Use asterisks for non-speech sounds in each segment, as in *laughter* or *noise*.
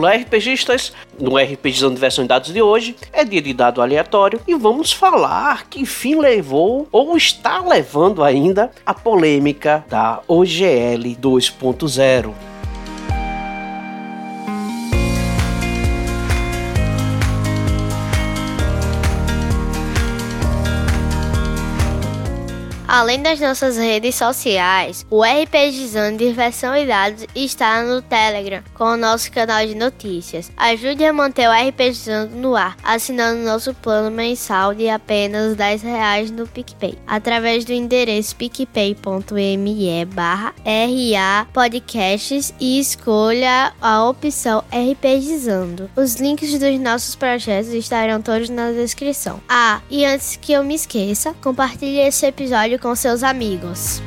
Olá, RPGistas! No RPGizando Versão em Dados de hoje é dia de dado aleatório e vamos falar que fim levou ou está levando ainda a polêmica da OGL 2.0. Além das nossas redes sociais, o RPGizando Diversão e Dados está no Telegram, com o nosso canal de notícias. Ajude a manter o RPGizando no ar, assinando nosso plano mensal de apenas 10 reais no PicPay, através do endereço picpay.me barra RA Podcasts e escolha a opção RPGizando. Os links dos nossos projetos estarão todos na descrição. Ah, e antes que eu me esqueça, compartilhe esse episódio com seus amigos.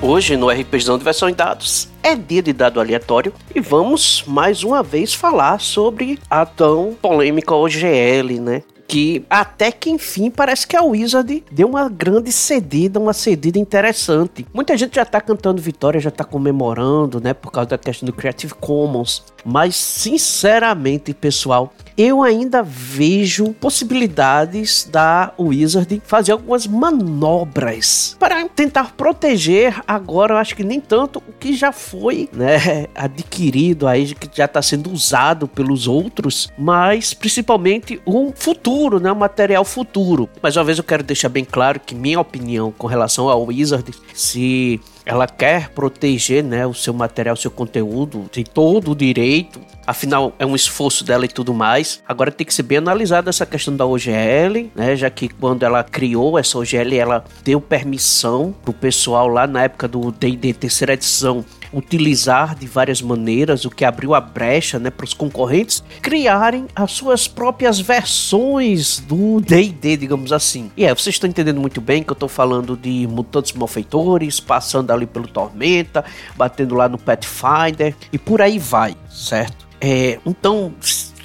Hoje no RPGzão de versão em dados é dia de dado aleatório e vamos mais uma vez falar sobre a tão polêmica OGL, né? Que até que enfim parece que a Wizard deu uma grande cedida, uma cedida interessante. Muita gente já tá cantando vitória, já tá comemorando, né, por causa da questão do Creative Commons. Mas sinceramente, pessoal, eu ainda vejo possibilidades da Wizard fazer algumas manobras para tentar proteger agora, eu acho que nem tanto o que já foi, né, *laughs* adquirido aí, que já está sendo usado pelos outros, mas principalmente o futuro, né, o material futuro. Mais uma vez eu quero deixar bem claro que minha opinião com relação ao Wizard, se ela quer proteger né, o seu material, o seu conteúdo, tem todo o direito. Afinal, é um esforço dela e tudo mais. Agora tem que ser bem analisada essa questão da OGL, né? Já que quando ela criou essa OGL, ela deu permissão pro pessoal lá na época do D&D terceira edição utilizar de várias maneiras, o que abriu a brecha né, para os concorrentes criarem as suas próprias versões do D&D, digamos assim. E é, vocês estão entendendo muito bem que eu estou falando de mutantes malfeitores, passando ali pelo Tormenta, batendo lá no Pathfinder e por aí vai, certo? É, então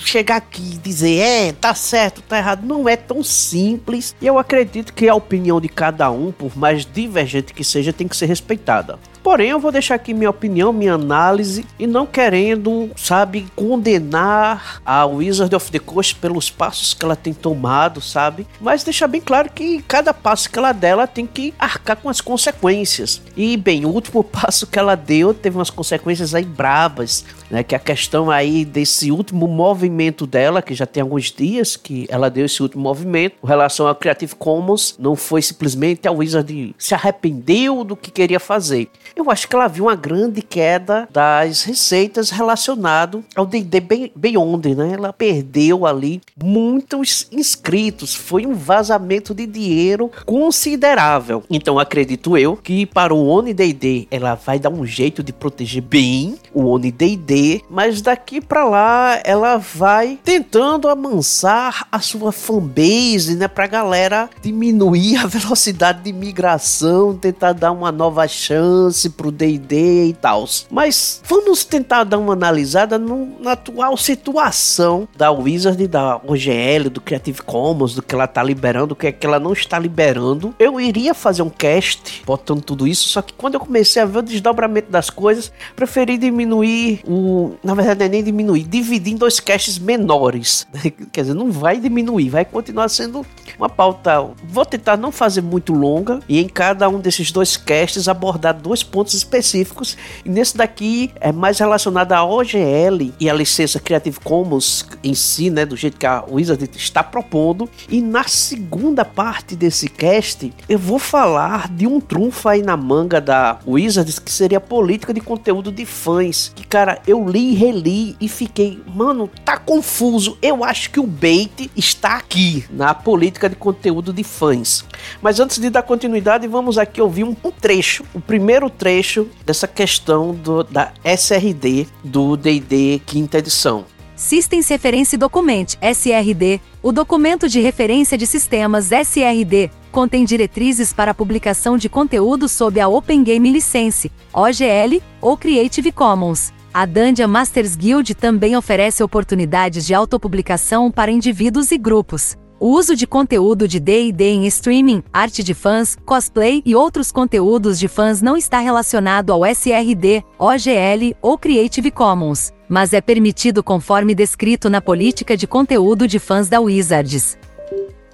chegar aqui e dizer, é, tá certo, tá errado, não é tão simples. E eu acredito que a opinião de cada um, por mais divergente que seja, tem que ser respeitada. Porém, eu vou deixar aqui minha opinião, minha análise e não querendo, sabe, condenar a Wizard of the Coast pelos passos que ela tem tomado, sabe? Mas deixar bem claro que cada passo que ela der, ela tem que arcar com as consequências. E bem, o último *laughs* passo que ela deu teve umas consequências aí bravas, né? Que é a questão aí desse último movimento dela, que já tem alguns dias que ela deu esse último movimento, com relação ao Creative Commons, não foi simplesmente a Wizard se arrependeu do que queria fazer eu acho que ela viu uma grande queda das receitas relacionado ao D&D Beyond, né? Ela perdeu ali muitos inscritos, foi um vazamento de dinheiro considerável. Então acredito eu que para o Oni D&D ela vai dar um jeito de proteger bem o Oni D&D, mas daqui para lá ela vai tentando amansar a sua fanbase, né, pra galera diminuir a *laughs* velocidade de migração, tentar dar uma nova chance para pro D&D e tal. Mas vamos tentar dar uma analisada no, na atual situação da Wizard, da OGL, do Creative Commons, do que ela tá liberando, do que, é que ela não está liberando. Eu iria fazer um cast botando tudo isso, só que quando eu comecei a ver o desdobramento das coisas, preferi diminuir o... Na verdade, é nem diminuir, dividir em dois casts menores. *laughs* Quer dizer, não vai diminuir, vai continuar sendo uma pauta. Vou tentar não fazer muito longa e em cada um desses dois casts abordar dois pontos específicos. E nesse daqui é mais relacionado à OGL e a licença Creative Commons em si, né? Do jeito que a Wizard está propondo. E na segunda parte desse cast, eu vou falar de um trunfo aí na manga da Wizards que seria a política de conteúdo de fãs. Que, cara, eu li e reli e fiquei, mano, tá confuso. Eu acho que o bait está aqui na política de conteúdo de fãs. Mas antes de dar continuidade, vamos aqui ouvir um, um trecho, o primeiro trecho dessa questão do, da SRD do D&D quinta edição. Systems Reference Document, SRD, o documento de referência de sistemas SRD, contém diretrizes para a publicação de conteúdo sob a Open Game License, OGL, ou Creative Commons. A Dungeon Masters Guild também oferece oportunidades de autopublicação para indivíduos e grupos. O uso de conteúdo de D&D em streaming, arte de fãs, cosplay e outros conteúdos de fãs não está relacionado ao SRD, OGL ou Creative Commons, mas é permitido conforme descrito na política de conteúdo de fãs da Wizards.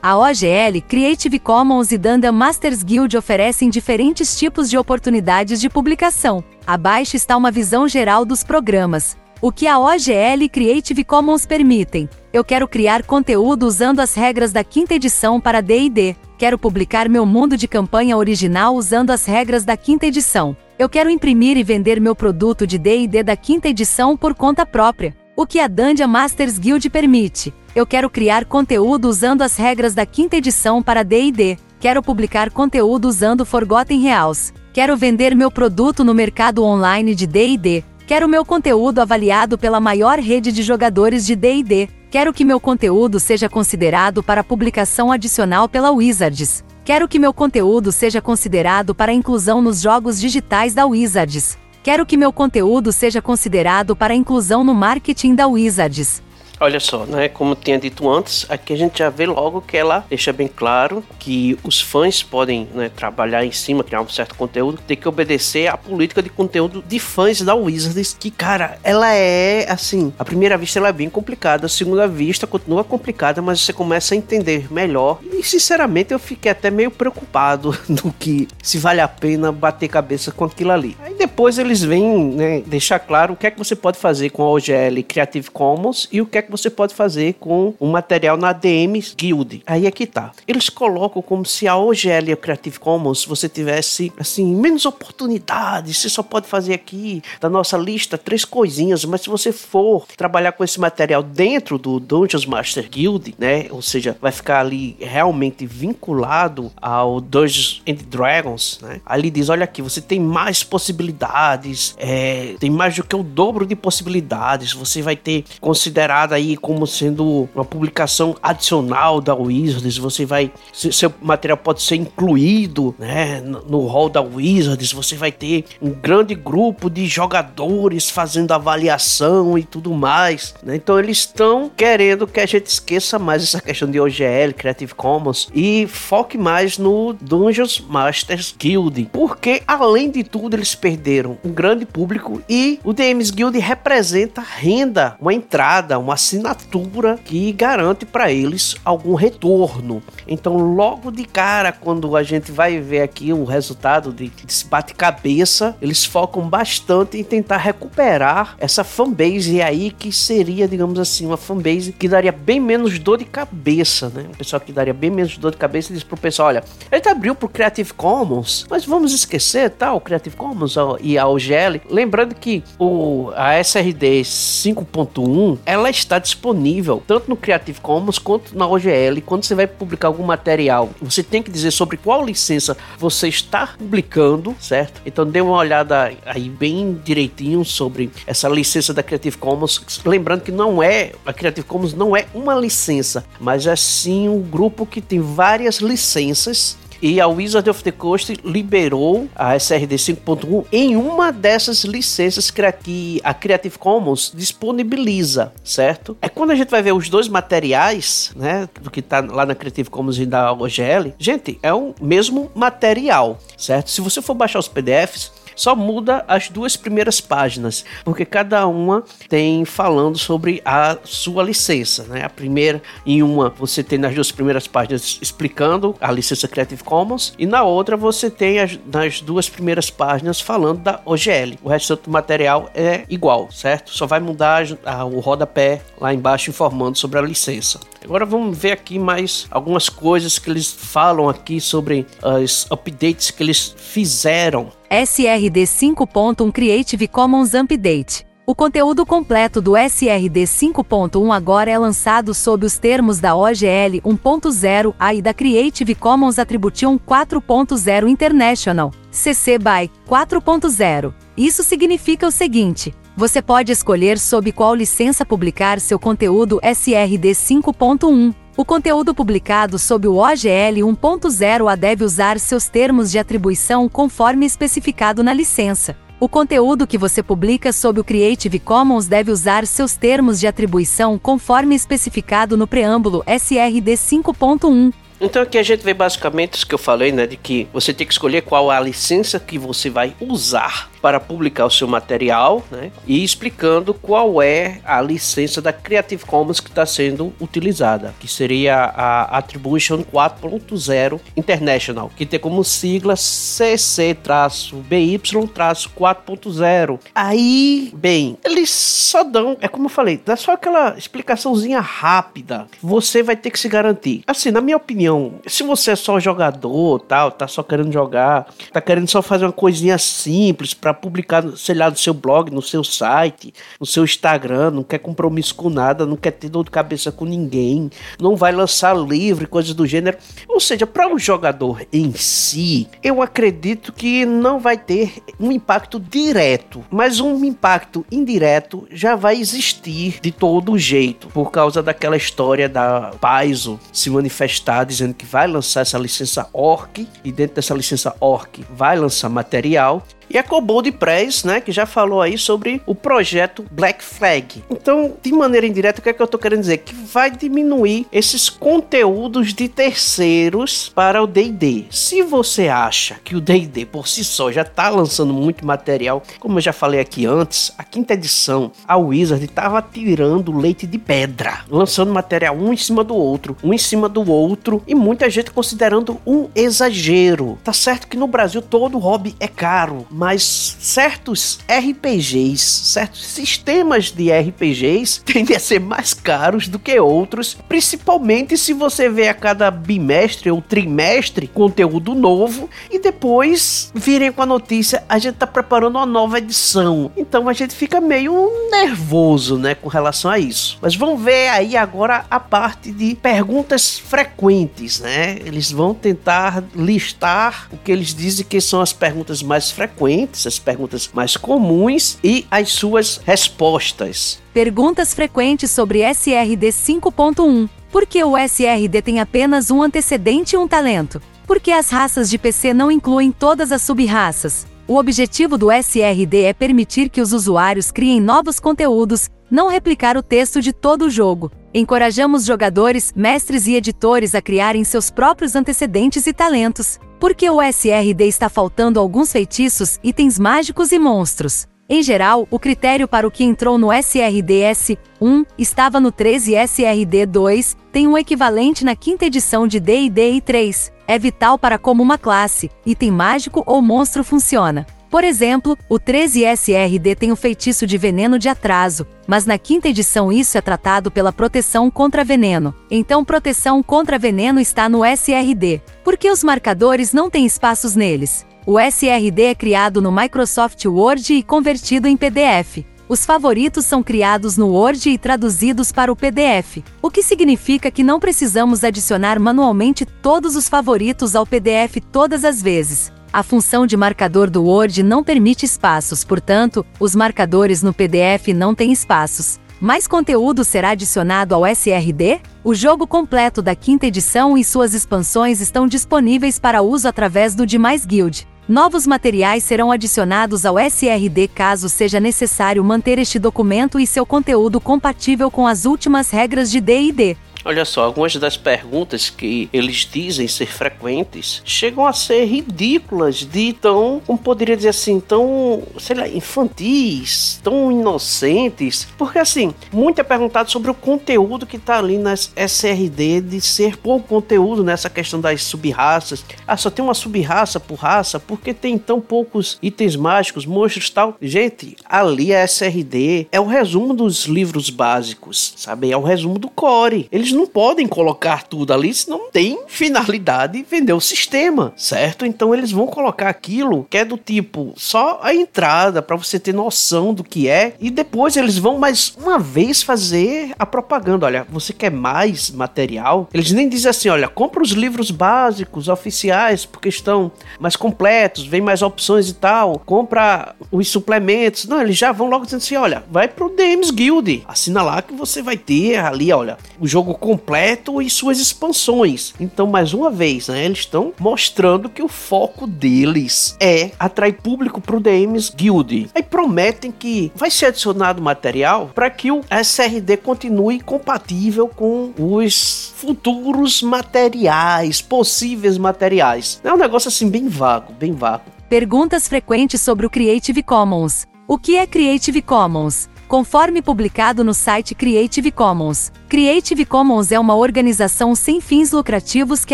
A OGL, Creative Commons e Danda Masters Guild oferecem diferentes tipos de oportunidades de publicação. Abaixo está uma visão geral dos programas. O que a OGL e Creative Commons permitem? Eu quero criar conteúdo usando as regras da quinta edição para D&D. Quero publicar meu mundo de campanha original usando as regras da quinta edição. Eu quero imprimir e vender meu produto de D&D da quinta edição por conta própria. O que a Dungeon Masters Guild permite? Eu quero criar conteúdo usando as regras da quinta edição para D&D. Quero publicar conteúdo usando Forgotten Reals. Quero vender meu produto no mercado online de D&D. Quero meu conteúdo avaliado pela maior rede de jogadores de D&D. Quero que meu conteúdo seja considerado para publicação adicional pela Wizards. Quero que meu conteúdo seja considerado para inclusão nos jogos digitais da Wizards. Quero que meu conteúdo seja considerado para inclusão no marketing da Wizards. Olha só, né? Como tinha dito antes, aqui a gente já vê logo que ela deixa bem claro que os fãs podem né, trabalhar em cima, criar um certo conteúdo, tem que obedecer à política de conteúdo de fãs da Wizards, que, cara, ela é assim, à primeira vista ela é bem complicada, à segunda vista continua complicada, mas você começa a entender melhor. E sinceramente eu fiquei até meio preocupado *laughs* do que se vale a pena bater cabeça com aquilo ali. Aí depois eles vêm né, deixar claro o que é que você pode fazer com a OGL Creative Commons e o que é que você pode fazer com o material na DM Guild. Aí é que tá. Eles colocam como se a OGL Creative Commons você tivesse, assim, menos oportunidades. Você só pode fazer aqui da nossa lista três coisinhas, mas se você for trabalhar com esse material dentro do Dungeons Master Guild, né? Ou seja, vai ficar ali realmente vinculado ao Dungeons and Dragons, né? Ali diz: olha aqui, você tem mais possibilidades, é, tem mais do que o dobro de possibilidades. Você vai ter considerado aí como sendo uma publicação adicional da Wizards, você vai seu material pode ser incluído, né, no hall da Wizards, você vai ter um grande grupo de jogadores fazendo avaliação e tudo mais, né? Então eles estão querendo que a gente esqueça mais essa questão de OGL, Creative Commons e foque mais no Dungeons Masters Guild, porque além de tudo eles perderam um grande público e o DMs Guild representa renda, uma entrada, uma assinatura que garante para eles algum retorno. Então, logo de cara, quando a gente vai ver aqui o resultado de, desse bate-cabeça, eles focam bastante em tentar recuperar essa fanbase aí que seria, digamos assim, uma fanbase que daria bem menos dor de cabeça, né? O pessoal que daria bem menos dor de cabeça diz pro pessoal, olha, ele abriu pro Creative Commons, mas vamos esquecer, tá? O Creative Commons e a OGL. Lembrando que o, a SRD 5.1, ela está disponível tanto no Creative Commons quanto na OGL. Quando você vai publicar algum material, você tem que dizer sobre qual licença você está publicando, certo? Então dê uma olhada aí bem direitinho sobre essa licença da Creative Commons. Lembrando que não é, a Creative Commons não é uma licença, mas é sim um grupo que tem várias licenças e a Wizard of the Coast liberou a SRD 5.1 em uma dessas licenças que a Creative Commons disponibiliza, certo? É quando a gente vai ver os dois materiais, né, do que tá lá na Creative Commons e da OGL, gente, é o mesmo material, certo? Se você for baixar os PDFs, só muda as duas primeiras páginas, porque cada uma tem falando sobre a sua licença, né? A primeira, em uma, você tem nas duas primeiras páginas explicando a licença Creative Commons, e na outra você tem as, nas duas primeiras páginas falando da OGL. O resto do material é igual, certo? Só vai mudar a, o rodapé lá embaixo informando sobre a licença. Agora vamos ver aqui mais algumas coisas que eles falam aqui sobre as updates que eles fizeram SRD 5.1 Creative Commons Update. O conteúdo completo do SRD 5.1 agora é lançado sob os termos da OGL 1.0 e da Creative Commons Attribution 4.0 International, CC BY 4.0. Isso significa o seguinte: você pode escolher sob qual licença publicar seu conteúdo SRD 5.1. O conteúdo publicado sob o OGL 1.0A deve usar seus termos de atribuição conforme especificado na licença. O conteúdo que você publica sob o Creative Commons deve usar seus termos de atribuição conforme especificado no preâmbulo SRD 5.1. Então aqui a gente vê basicamente isso que eu falei, né? De que você tem que escolher qual a licença que você vai usar para publicar o seu material, né? E explicando qual é a licença da Creative Commons que está sendo utilizada, que seria a Attribution 4.0 International, que tem como sigla CC-BY-4.0. Aí, bem, eles só dão, é como eu falei, dá só aquela explicaçãozinha rápida. Você vai ter que se garantir. Assim, na minha opinião, se você é só jogador, tal, tá só querendo jogar, tá querendo só fazer uma coisinha simples para publicar, sei lá, no seu blog, no seu site, no seu Instagram, não quer compromisso com nada, não quer ter dor de cabeça com ninguém, não vai lançar livro coisas do gênero. Ou seja, para o jogador em si, eu acredito que não vai ter um impacto direto, mas um impacto indireto já vai existir de todo jeito, por causa daquela história da Paizo se manifestar dizendo que vai lançar essa licença ORC e dentro dessa licença ORC vai lançar material e a Cobold Press, né, que já falou aí sobre o projeto Black Flag. Então, de maneira indireta, o que é que eu tô querendo dizer? Que vai diminuir esses conteúdos de terceiros para o D&D. Se você acha que o D&D por si só já tá lançando muito material, como eu já falei aqui antes, a quinta edição, a Wizard tava tirando leite de pedra, lançando material um em cima do outro, um em cima do outro, e muita gente considerando um exagero. Tá certo que no Brasil todo hobby é caro, mas certos RPGs, certos sistemas de RPGs *laughs* tendem a ser mais caros do que outros, principalmente se você vê a cada bimestre ou trimestre conteúdo novo e depois virem com a notícia a gente tá preparando uma nova edição. Então a gente fica meio nervoso, né, com relação a isso. Mas vamos ver aí agora a parte de perguntas frequentes, né? Eles vão tentar listar o que eles dizem que são as perguntas mais frequentes frequentes, as perguntas mais comuns e as suas respostas. Perguntas frequentes sobre SRD 5.1. Por que o SRD tem apenas um antecedente e um talento? Por que as raças de PC não incluem todas as sub-raças? O objetivo do SRD é permitir que os usuários criem novos conteúdos, não replicar o texto de todo o jogo. Encorajamos jogadores, mestres e editores a criarem seus próprios antecedentes e talentos. Porque o SRD está faltando alguns feitiços, itens mágicos e monstros. Em geral, o critério para o que entrou no SRDS 1 estava no 13 SRD 2, tem um equivalente na quinta edição de D&D 3. É vital para como uma classe, item mágico ou monstro funciona. Por exemplo, o 13SRD tem o feitiço de veneno de atraso, mas na quinta edição isso é tratado pela proteção contra veneno. Então, proteção contra veneno está no SRD. Por que os marcadores não têm espaços neles? O SRD é criado no Microsoft Word e convertido em PDF. Os favoritos são criados no Word e traduzidos para o PDF, o que significa que não precisamos adicionar manualmente todos os favoritos ao PDF todas as vezes. A função de marcador do Word não permite espaços, portanto, os marcadores no PDF não têm espaços. Mais conteúdo será adicionado ao SRD? O jogo completo da quinta edição e suas expansões estão disponíveis para uso através do Demais Guild. Novos materiais serão adicionados ao SRD caso seja necessário manter este documento e seu conteúdo compatível com as últimas regras de D&D. Olha só, algumas das perguntas que eles dizem ser frequentes chegam a ser ridículas, de tão, como poderia dizer assim, tão, sei lá, infantis, tão inocentes. Porque assim, muito é perguntado sobre o conteúdo que tá ali nas SRD, de ser pouco conteúdo nessa questão das sub-raças. Ah, só tem uma sub-raça por raça, porque tem tão poucos itens mágicos, monstros tal. Gente, ali a SRD é o resumo dos livros básicos, sabe? É o resumo do core. Eles não podem colocar tudo ali, senão tem finalidade vender o sistema, certo? Então eles vão colocar aquilo que é do tipo só a entrada para você ter noção do que é e depois eles vão mais uma vez fazer a propaganda. Olha, você quer mais material? Eles nem dizem assim, olha, compra os livros básicos oficiais porque estão mais completos, vem mais opções e tal. Compra os suplementos. Não, eles já vão logo dizendo assim, olha, vai pro DMs Guild, assina lá que você vai ter ali, olha, o jogo completo e suas expansões. Então, mais uma vez, né, eles estão mostrando que o foco deles é atrair público pro DMs Guild. Aí prometem que vai ser adicionado material para que o SRD continue compatível com os futuros materiais, possíveis materiais. É um negócio assim bem vago, bem vago. Perguntas frequentes sobre o Creative Commons. O que é Creative Commons? Conforme publicado no site Creative Commons, Creative Commons é uma organização sem fins lucrativos que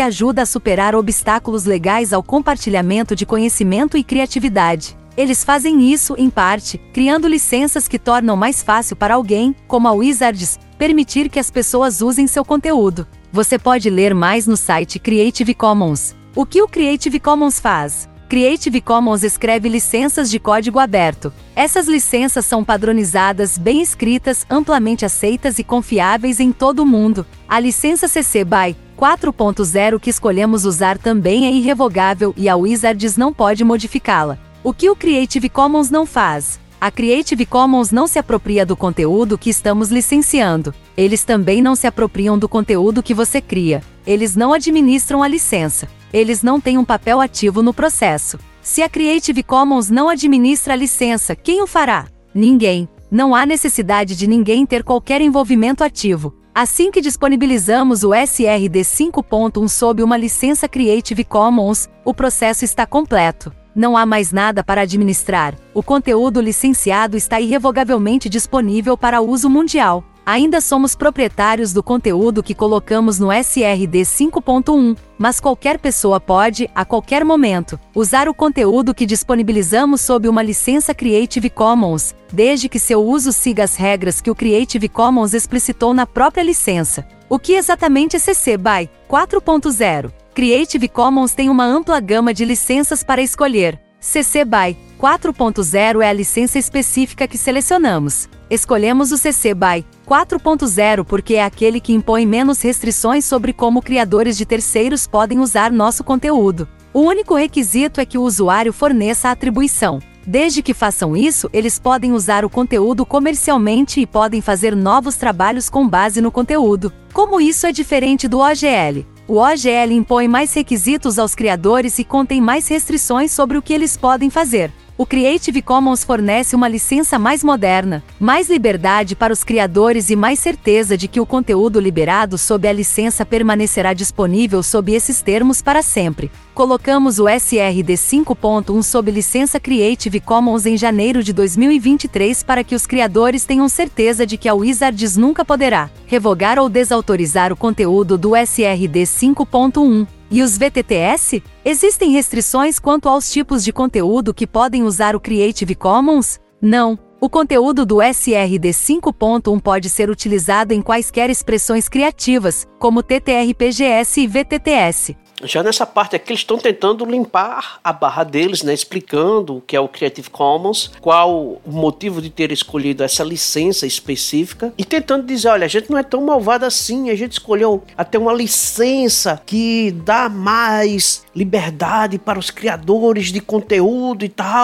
ajuda a superar obstáculos legais ao compartilhamento de conhecimento e criatividade. Eles fazem isso, em parte, criando licenças que tornam mais fácil para alguém, como a Wizards, permitir que as pessoas usem seu conteúdo. Você pode ler mais no site Creative Commons. O que o Creative Commons faz? Creative Commons escreve licenças de código aberto. Essas licenças são padronizadas, bem escritas, amplamente aceitas e confiáveis em todo o mundo. A licença CC BY 4.0 que escolhemos usar também é irrevogável e a Wizards não pode modificá-la. O que o Creative Commons não faz? A Creative Commons não se apropria do conteúdo que estamos licenciando. Eles também não se apropriam do conteúdo que você cria. Eles não administram a licença eles não têm um papel ativo no processo. Se a Creative Commons não administra a licença, quem o fará? Ninguém. Não há necessidade de ninguém ter qualquer envolvimento ativo. Assim que disponibilizamos o SRD 5.1 sob uma licença Creative Commons, o processo está completo. Não há mais nada para administrar. O conteúdo licenciado está irrevogavelmente disponível para uso mundial. Ainda somos proprietários do conteúdo que colocamos no SRD 5.1, mas qualquer pessoa pode, a qualquer momento, usar o conteúdo que disponibilizamos sob uma licença Creative Commons, desde que seu uso siga as regras que o Creative Commons explicitou na própria licença. O que exatamente é CC BY 4.0? Creative Commons tem uma ampla gama de licenças para escolher. CC BY 4.0 é a licença específica que selecionamos. Escolhemos o CC BY 4.0 porque é aquele que impõe menos restrições sobre como criadores de terceiros podem usar nosso conteúdo. O único requisito é que o usuário forneça a atribuição. Desde que façam isso, eles podem usar o conteúdo comercialmente e podem fazer novos trabalhos com base no conteúdo. Como isso é diferente do OGL? O OGL impõe mais requisitos aos criadores e contém mais restrições sobre o que eles podem fazer o Creative Commons fornece uma licença mais moderna, mais liberdade para os criadores e mais certeza de que o conteúdo liberado sob a licença permanecerá disponível sob esses termos para sempre. Colocamos o SRD 5.1 sob licença Creative Commons em janeiro de 2023 para que os criadores tenham certeza de que a Wizards nunca poderá revogar ou desautorizar o conteúdo do SRD 5.1. E os VTTS? Existem restrições quanto aos tipos de conteúdo que podem usar o Creative Commons? Não. O conteúdo do SRD 5.1 pode ser utilizado em quaisquer expressões criativas, como TTRPGS e VTTS. Já nessa parte aqui, eles estão tentando limpar a barra deles, né? Explicando o que é o Creative Commons, qual o motivo de ter escolhido essa licença específica e tentando dizer: olha, a gente não é tão malvado assim, a gente escolheu até uma licença que dá mais liberdade para os criadores de conteúdo e tal.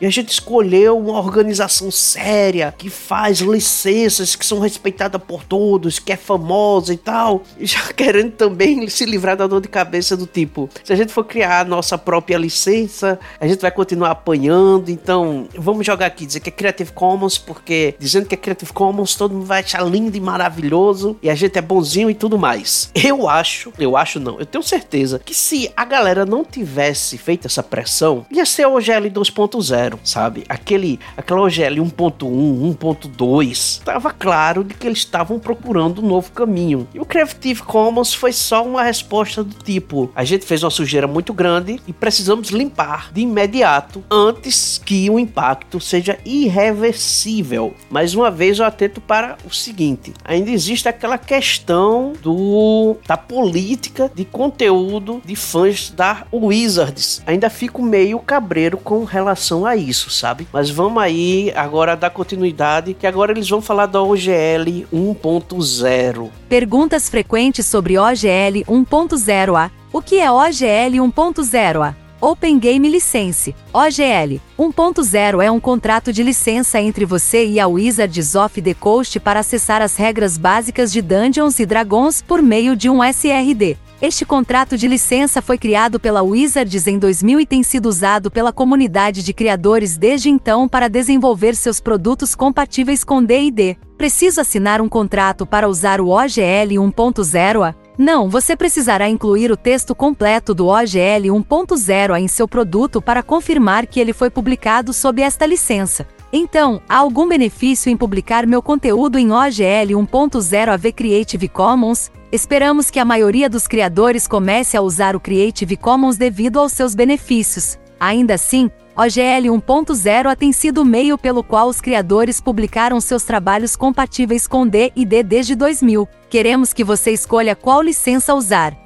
E a gente escolheu uma organização séria que faz licenças que são respeitadas por todos, que é famosa e tal. E *laughs* já querendo também se livrar da dor de cabeça do tipo, se a gente for criar a nossa própria licença, a gente vai continuar apanhando. Então, vamos jogar aqui, dizer que é Creative Commons, porque dizendo que é Creative Commons, todo mundo vai achar lindo e maravilhoso, e a gente é bonzinho e tudo mais. Eu acho, eu acho não, eu tenho certeza que se a galera não tivesse feito essa pressão, ia ser o OGL 2.0, sabe? Aquele, aquela OGL 1.1, 1.2, tava claro de que eles estavam procurando um novo caminho. E o Creative Commons foi só uma resposta do tipo, a gente fez uma sujeira muito grande e precisamos limpar de imediato antes que o impacto seja irreversível. Mais uma vez eu atento para o seguinte: ainda existe aquela questão do da política de conteúdo de fãs da Wizards. Ainda fico meio cabreiro com relação a isso, sabe? Mas vamos aí agora dar continuidade, que agora eles vão falar da OGL 1.0. Perguntas frequentes sobre OGL 1.0A o que é OGL 1.0A? Open Game License, OGL. 1.0 é um contrato de licença entre você e a Wizards of the Coast para acessar as regras básicas de Dungeons e Dragons por meio de um SRD. Este contrato de licença foi criado pela Wizards em 2000 e tem sido usado pela comunidade de criadores desde então para desenvolver seus produtos compatíveis com D&D. Preciso assinar um contrato para usar o OGL 1.0? Não, você precisará incluir o texto completo do OGL 1.0 em seu produto para confirmar que ele foi publicado sob esta licença. Então, há algum benefício em publicar meu conteúdo em OGL 1.0 AV Creative Commons? Esperamos que a maioria dos criadores comece a usar o Creative Commons devido aos seus benefícios. Ainda assim, OGL 1.0 tem sido o meio pelo qual os criadores publicaram seus trabalhos compatíveis com D e D desde 2000. Queremos que você escolha qual licença usar.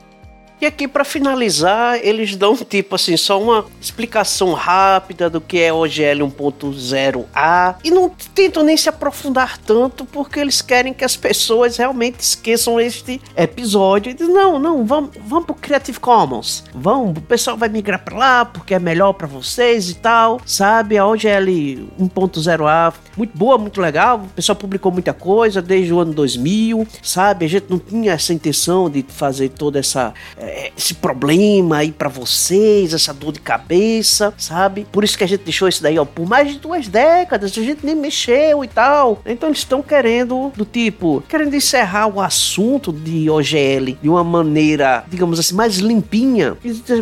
E aqui para finalizar, eles dão tipo assim, só uma explicação rápida do que é OGL 1.0A e não tentam nem se aprofundar tanto porque eles querem que as pessoas realmente esqueçam este episódio. E dizem, não, não, vamos, vamos pro Creative Commons. Vamos, o pessoal vai migrar para lá porque é melhor para vocês e tal, sabe? A OGL 1.0A muito boa, muito legal. O pessoal publicou muita coisa desde o ano 2000, sabe? A gente não tinha essa intenção de fazer toda essa é, esse problema aí para vocês, essa dor de cabeça, sabe? Por isso que a gente deixou isso daí, ó, por mais de duas décadas, a gente nem mexeu e tal. Então eles estão querendo, do tipo, querendo encerrar o assunto de OGL de uma maneira, digamos assim, mais limpinha.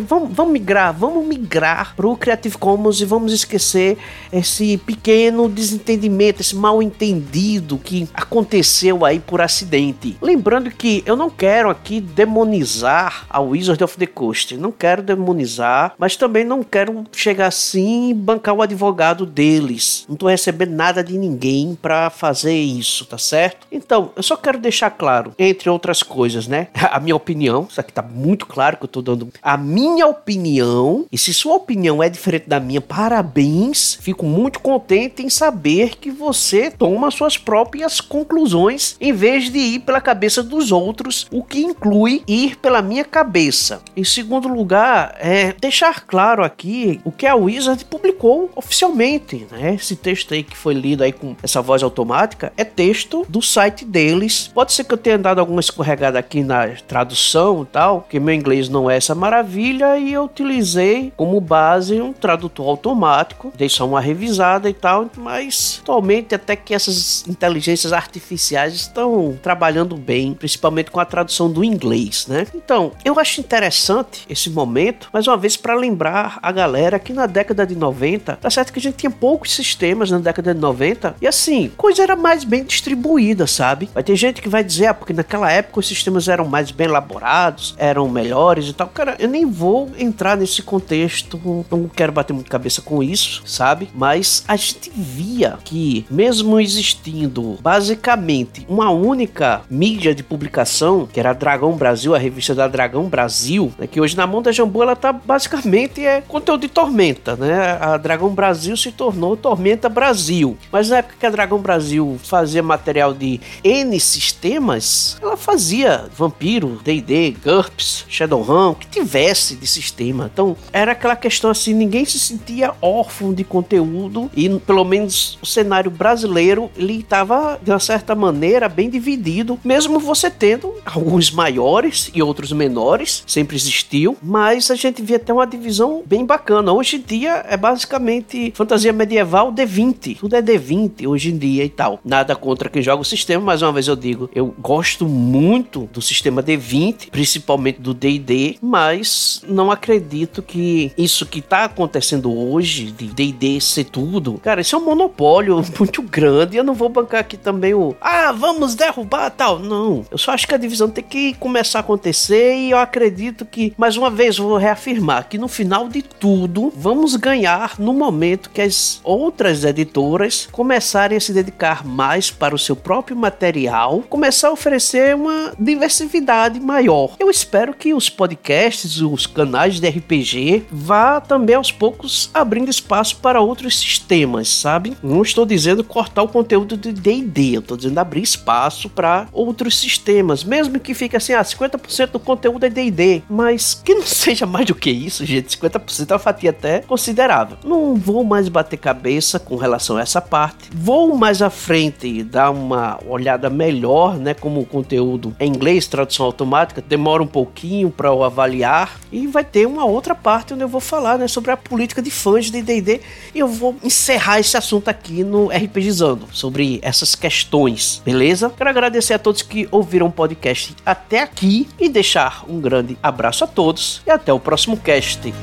Vamos, vamos migrar, vamos migrar pro Creative Commons e vamos esquecer esse pequeno desentendimento, esse mal entendido que aconteceu aí por acidente. Lembrando que eu não quero aqui demonizar a Wizard of the Coast. Não quero demonizar, mas também não quero chegar assim e bancar o advogado deles. Não tô recebendo nada de ninguém para fazer isso, tá certo? Então, eu só quero deixar claro, entre outras coisas, né? *laughs* A minha opinião, isso aqui tá muito claro que eu tô dando a minha opinião. E se sua opinião é diferente da minha, parabéns. Fico muito contente em saber que você toma suas próprias conclusões em vez de ir pela cabeça dos outros, o que inclui ir pela minha cabeça cabeça. Em segundo lugar, é deixar claro aqui o que a Wizard publicou oficialmente, né? Esse texto aí que foi lido aí com essa voz automática é texto do site deles. Pode ser que eu tenha dado alguma escorregada aqui na tradução e tal, que meu inglês não é essa maravilha e eu utilizei como base um tradutor automático. Dei só uma revisada e tal, mas atualmente até que essas inteligências artificiais estão trabalhando bem, principalmente com a tradução do inglês, né? Então, eu eu acho interessante esse momento, mais uma vez, para lembrar a galera que na década de 90, tá certo que a gente tinha poucos sistemas na década de 90, e assim, coisa era mais bem distribuída, sabe? Vai ter gente que vai dizer, ah, porque naquela época os sistemas eram mais bem elaborados, eram melhores e tal. Cara, eu nem vou entrar nesse contexto, não quero bater muito cabeça com isso, sabe? Mas a gente via que, mesmo existindo basicamente uma única mídia de publicação, que era a Dragão Brasil, a revista da Dragão Dragão Brasil, né, que hoje na mão da Jambu ela tá basicamente é conteúdo de Tormenta, né? A Dragão Brasil se tornou Tormenta Brasil. Mas na época que a Dragão Brasil fazia material de N sistemas, ela fazia Vampiro, D&D, GURPS, Shadowrun, que tivesse de sistema. Então, era aquela questão assim, ninguém se sentia órfão de conteúdo e pelo menos o cenário brasileiro, ele estava de uma certa maneira bem dividido, mesmo você tendo alguns maiores e outros menores menores, sempre existiu, mas a gente via até uma divisão bem bacana. Hoje em dia é basicamente fantasia medieval D20, tudo é D20 hoje em dia e tal. Nada contra quem joga o sistema, mais uma vez eu digo, eu gosto muito do sistema D20, principalmente do D&D, mas não acredito que isso que tá acontecendo hoje de D&D ser tudo, cara, isso é um monopólio *laughs* muito grande. Eu não vou bancar aqui também o ah, vamos derrubar tal. Não, eu só acho que a divisão tem que começar a acontecer e eu acredito que, mais uma vez, vou reafirmar que no final de tudo, vamos ganhar no momento que as outras editoras começarem a se dedicar mais para o seu próprio material, começar a oferecer uma diversidade maior. Eu espero que os podcasts, os canais de RPG, vá também aos poucos abrindo espaço para outros sistemas, sabe? Não estou dizendo cortar o conteúdo de D&D, estou dizendo abrir espaço para outros sistemas, mesmo que fique assim, ah, 50% do conteúdo é D&D, mas que não *laughs* seja mais do que isso, gente, 50% é uma fatia até considerável. Não vou mais bater cabeça com relação a essa parte. Vou mais à frente dar uma olhada melhor, né, como o conteúdo em inglês, tradução automática, demora um pouquinho para eu avaliar e vai ter uma outra parte onde eu vou falar, né, sobre a política de fãs de D&D e eu vou encerrar esse assunto aqui no RPGizando, sobre essas questões, beleza? Quero agradecer a todos que ouviram o podcast até aqui e deixar um grande abraço a todos e até o próximo cast.